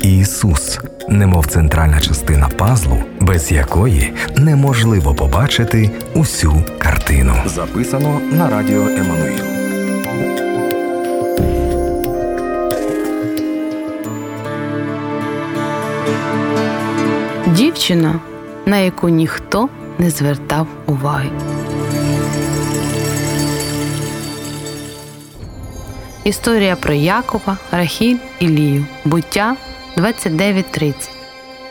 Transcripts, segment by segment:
Ісус, немов центральна частина пазлу, без якої неможливо побачити усю картину. Записано на радіо Еммануїл. Дівчина, на яку ніхто не звертав уваги. Історія про Якова, Рахіль і Лію. Буття 29.30.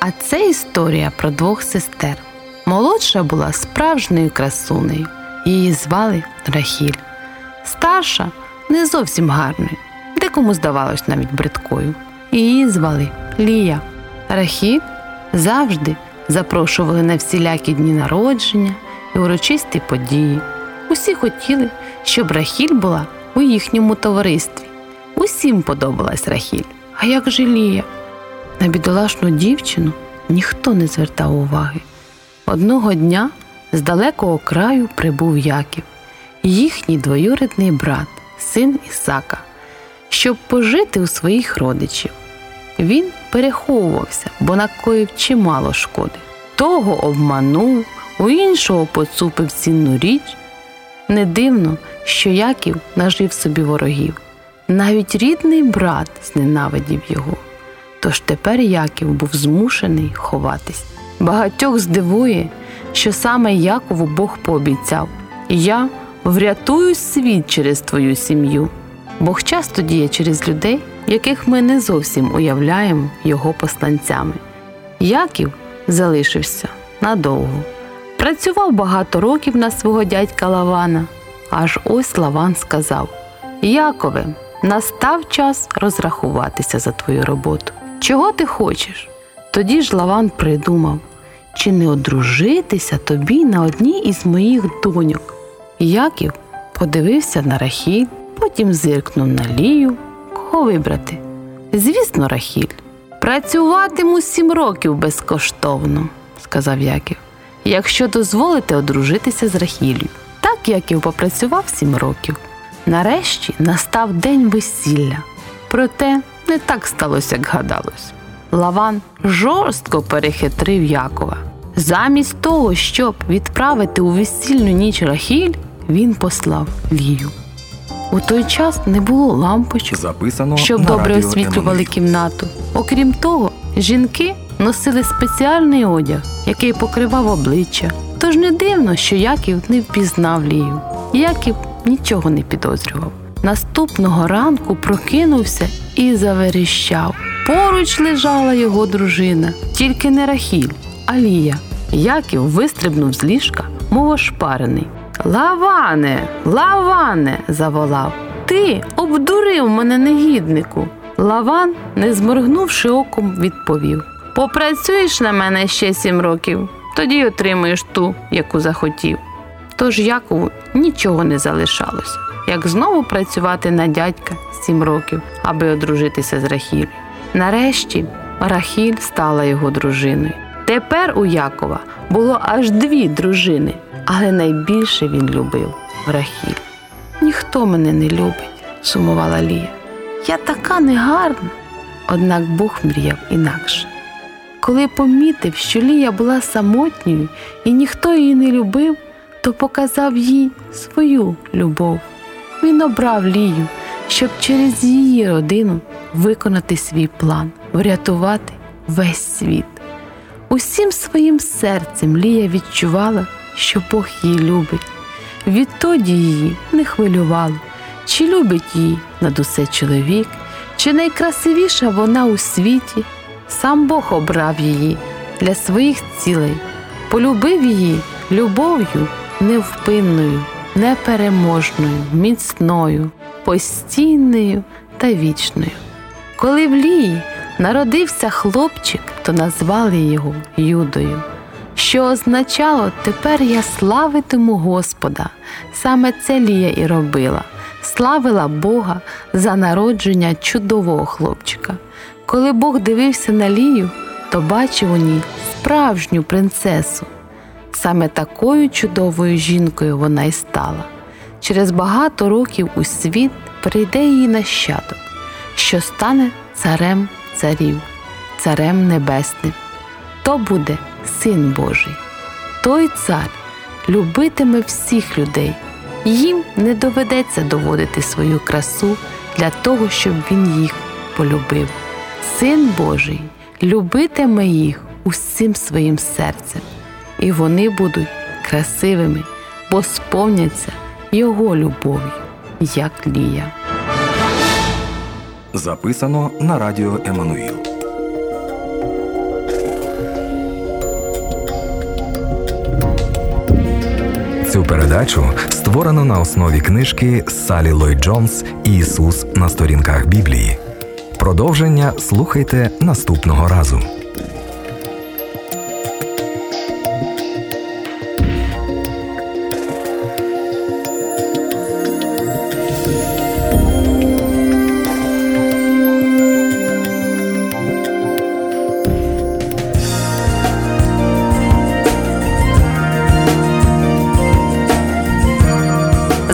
А це історія про двох сестер. Молодша була справжньою красунею. Її звали Рахіль. Старша не зовсім гарною, декому здавалось навіть бридкою. Її звали Лія. Рахіль завжди запрошували на всілякі дні народження і урочисті події. Усі хотіли, щоб Рахіль була у їхньому товаристві. Усім подобалась Рахіль. А як же Лія? На бідолашну дівчину ніхто не звертав уваги. Одного дня з далекого краю прибув Яків, їхній двоюрідний брат, син Ісака, щоб пожити у своїх родичів. Він переховувався, бо накоїв чимало шкоди. Того обманув, у іншого поцупив цінну річ. Не дивно, що Яків нажив собі ворогів. Навіть рідний брат зненавидів його. Тож тепер Яків був змушений ховатись. Багатьох здивує, що саме Якову Бог пообіцяв: Я врятую світ через твою сім'ю. Бог часто діє через людей, яких ми не зовсім уявляємо його посланцями. Яків залишився надовго. Працював багато років на свого дядька Лавана. Аж ось Лаван сказав: Якове, настав час розрахуватися за твою роботу. Чого ти хочеш? Тоді ж Лаван придумав, чи не одружитися тобі на одній із моїх доньок. Яків подивився на Рахіль, потім зиркнув на Лію. Кого вибрати? Звісно, Рахіль. Працюватиму сім років безкоштовно, сказав Яків, якщо дозволите одружитися з Рахілью. Так Яків попрацював сім років. Нарешті настав день весілля. Проте не так сталося, як гадалось. Лаван жорстко перехитрив Якова. Замість того, щоб відправити у весільну ніч Рахіль, він послав Лію. У той час не було лампочок, Записано щоб добре освітлювали кімнату. Окрім того, жінки носили спеціальний одяг, який покривав обличчя. Тож не дивно, що Яків не впізнав Лію. Яків нічого не підозрював. Наступного ранку прокинувся і заверіщав. Поруч лежала його дружина, тільки не Рахіль, а Лія. Яків вистрибнув з ліжка, мов ошпарений. Лаване, лаване, заволав. Ти обдурив мене негіднику. Лаван, не зморгнувши оком, відповів: Попрацюєш на мене ще сім років, тоді отримаєш ту, яку захотів. Тож Якову нічого не залишалося, як знову працювати на дядька сім років, аби одружитися з Рахіль. Нарешті Рахіль стала його дружиною. Тепер у Якова було аж дві дружини, але найбільше він любив Рахіль. Ніхто мене не любить, сумувала Лія. Я така негарна. Однак Бог мріяв інакше. Коли помітив, що Лія була самотньою і ніхто її не любив, то показав їй свою любов. Він обрав Лію, щоб через її родину виконати свій план, врятувати весь світ. Усім своїм серцем Лія відчувала, що Бог її любить. Відтоді її не хвилювало, чи любить її над усе чоловік, чи найкрасивіша вона у світі. Сам Бог обрав її для своїх цілей, полюбив її любов'ю невпинною, непереможною, міцною, постійною та вічною. Коли в Лії народився хлопчик, то назвали його Юдою, що означало тепер я славитиму Господа. Саме це Лія і робила, славила Бога за народження чудового хлопчика. Коли Бог дивився на Лію, то бачив у ній справжню принцесу. Саме такою чудовою жінкою вона й стала. Через багато років у світ прийде її нащадок, що стане царем царів, царем небесним. То буде Син Божий. Той цар любитиме всіх людей, їм не доведеться доводити свою красу для того, щоб він їх полюбив. Син Божий любитиме їх усім своїм серцем, і вони будуть красивими, бо сповняться Його любов'ю, як Лія. Записано на радіо Еммануїл. Цю передачу створено на основі книжки Салі Ллойд Джонс Ісус на сторінках Біблії. Продовження слухайте наступного разу.